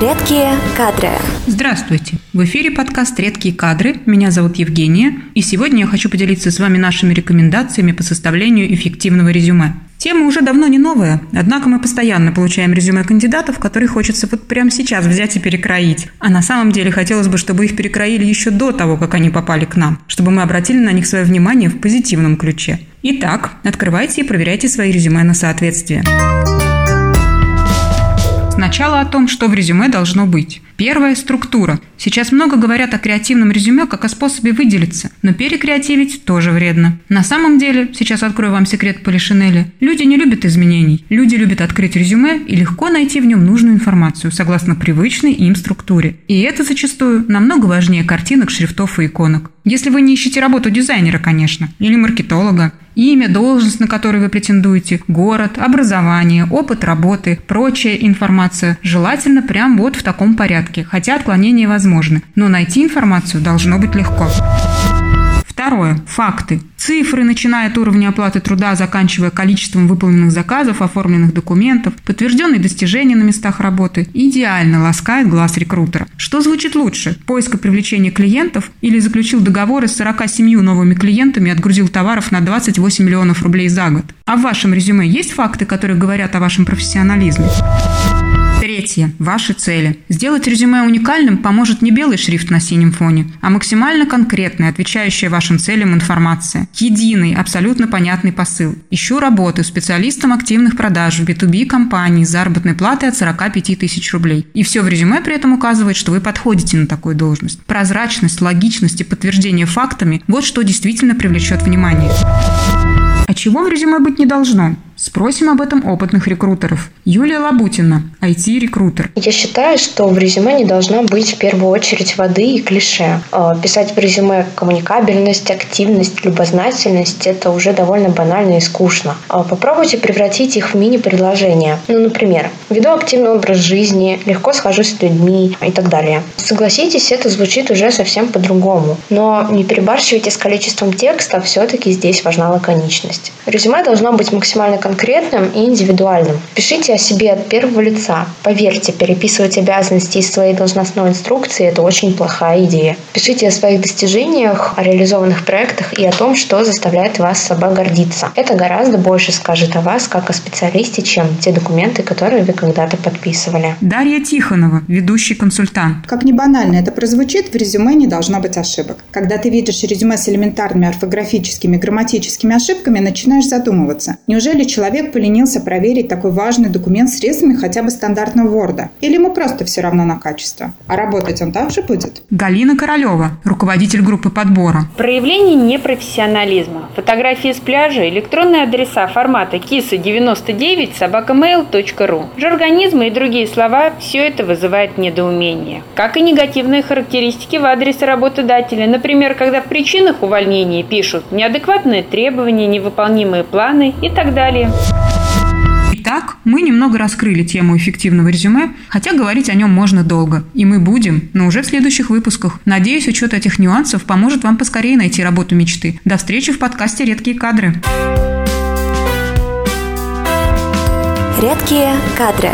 Редкие кадры. Здравствуйте! В эфире подкаст «Редкие кадры». Меня зовут Евгения, и сегодня я хочу поделиться с вами нашими рекомендациями по составлению эффективного резюме. Тема уже давно не новая, однако мы постоянно получаем резюме кандидатов, которые хочется вот прямо сейчас взять и перекроить. А на самом деле хотелось бы, чтобы их перекроили еще до того, как они попали к нам, чтобы мы обратили на них свое внимание в позитивном ключе. Итак, открывайте и проверяйте свои резюме на соответствие. Сначала о том, что в резюме должно быть. Первая – структура. Сейчас много говорят о креативном резюме как о способе выделиться, но перекреативить тоже вредно. На самом деле, сейчас открою вам секрет Полишинеля, люди не любят изменений. Люди любят открыть резюме и легко найти в нем нужную информацию, согласно привычной им структуре. И это зачастую намного важнее картинок, шрифтов и иконок. Если вы не ищете работу дизайнера, конечно, или маркетолога, имя, должность, на которую вы претендуете, город, образование, опыт работы, прочая информация. Желательно прям вот в таком порядке, хотя отклонения возможны. Но найти информацию должно быть легко. Второе. Факты. Цифры, начиная от уровня оплаты труда, заканчивая количеством выполненных заказов, оформленных документов, подтвержденные достижения на местах работы, идеально ласкает глаз рекрутера. Что звучит лучше? Поиск и привлечение клиентов или заключил договоры с 47 новыми клиентами и отгрузил товаров на 28 миллионов рублей за год? А в вашем резюме есть факты, которые говорят о вашем профессионализме? Третье. Ваши цели. Сделать резюме уникальным поможет не белый шрифт на синем фоне, а максимально конкретная, отвечающая вашим целям информация. Единый, абсолютно понятный посыл. Ищу работу специалистом активных продаж в B2B компании с заработной платой от 45 тысяч рублей. И все в резюме при этом указывает, что вы подходите на такую должность. Прозрачность, логичность и подтверждение фактами – вот что действительно привлечет внимание. А чего в резюме быть не должно? Спросим об этом опытных рекрутеров. Юлия Лабутина, IT-рекрутер. Я считаю, что в резюме не должно быть в первую очередь воды и клише. А, писать в резюме коммуникабельность, активность, любознательность – это уже довольно банально и скучно. А, попробуйте превратить их в мини-предложения. Ну, например, веду активный образ жизни, легко схожусь с людьми и так далее. Согласитесь, это звучит уже совсем по-другому. Но не перебарщивайте с количеством текста, все-таки здесь важна лаконичность. Резюме должно быть максимально конкретным и индивидуальным. Пишите о себе от первого лица. Поверьте, переписывать обязанности из своей должностной инструкции – это очень плохая идея. Пишите о своих достижениях, о реализованных проектах и о том, что заставляет вас собой гордиться. Это гораздо больше скажет о вас как о специалисте, чем те документы, которые вы когда-то подписывали. Дарья Тихонова, ведущий консультант. Как ни банально это прозвучит, в резюме не должно быть ошибок. Когда ты видишь резюме с элементарными орфографическими и грамматическими ошибками, начинаешь задумываться. Неужели человек человек поленился проверить такой важный документ средствами хотя бы стандартного Word? Или ему просто все равно на качество? А работать он также будет? Галина Королева, руководитель группы подбора. Проявление непрофессионализма. Фотографии с пляжа, электронные адреса формата kisa99 собакамейл.ру. Жаргонизмы и другие слова – все это вызывает недоумение. Как и негативные характеристики в адрес работодателя. Например, когда в причинах увольнения пишут неадекватные требования, невыполнимые планы и так далее. Итак, мы немного раскрыли тему эффективного резюме, хотя говорить о нем можно долго. И мы будем, но уже в следующих выпусках. Надеюсь, учет этих нюансов поможет вам поскорее найти работу мечты. До встречи в подкасте «Редкие кадры». Редкие кадры.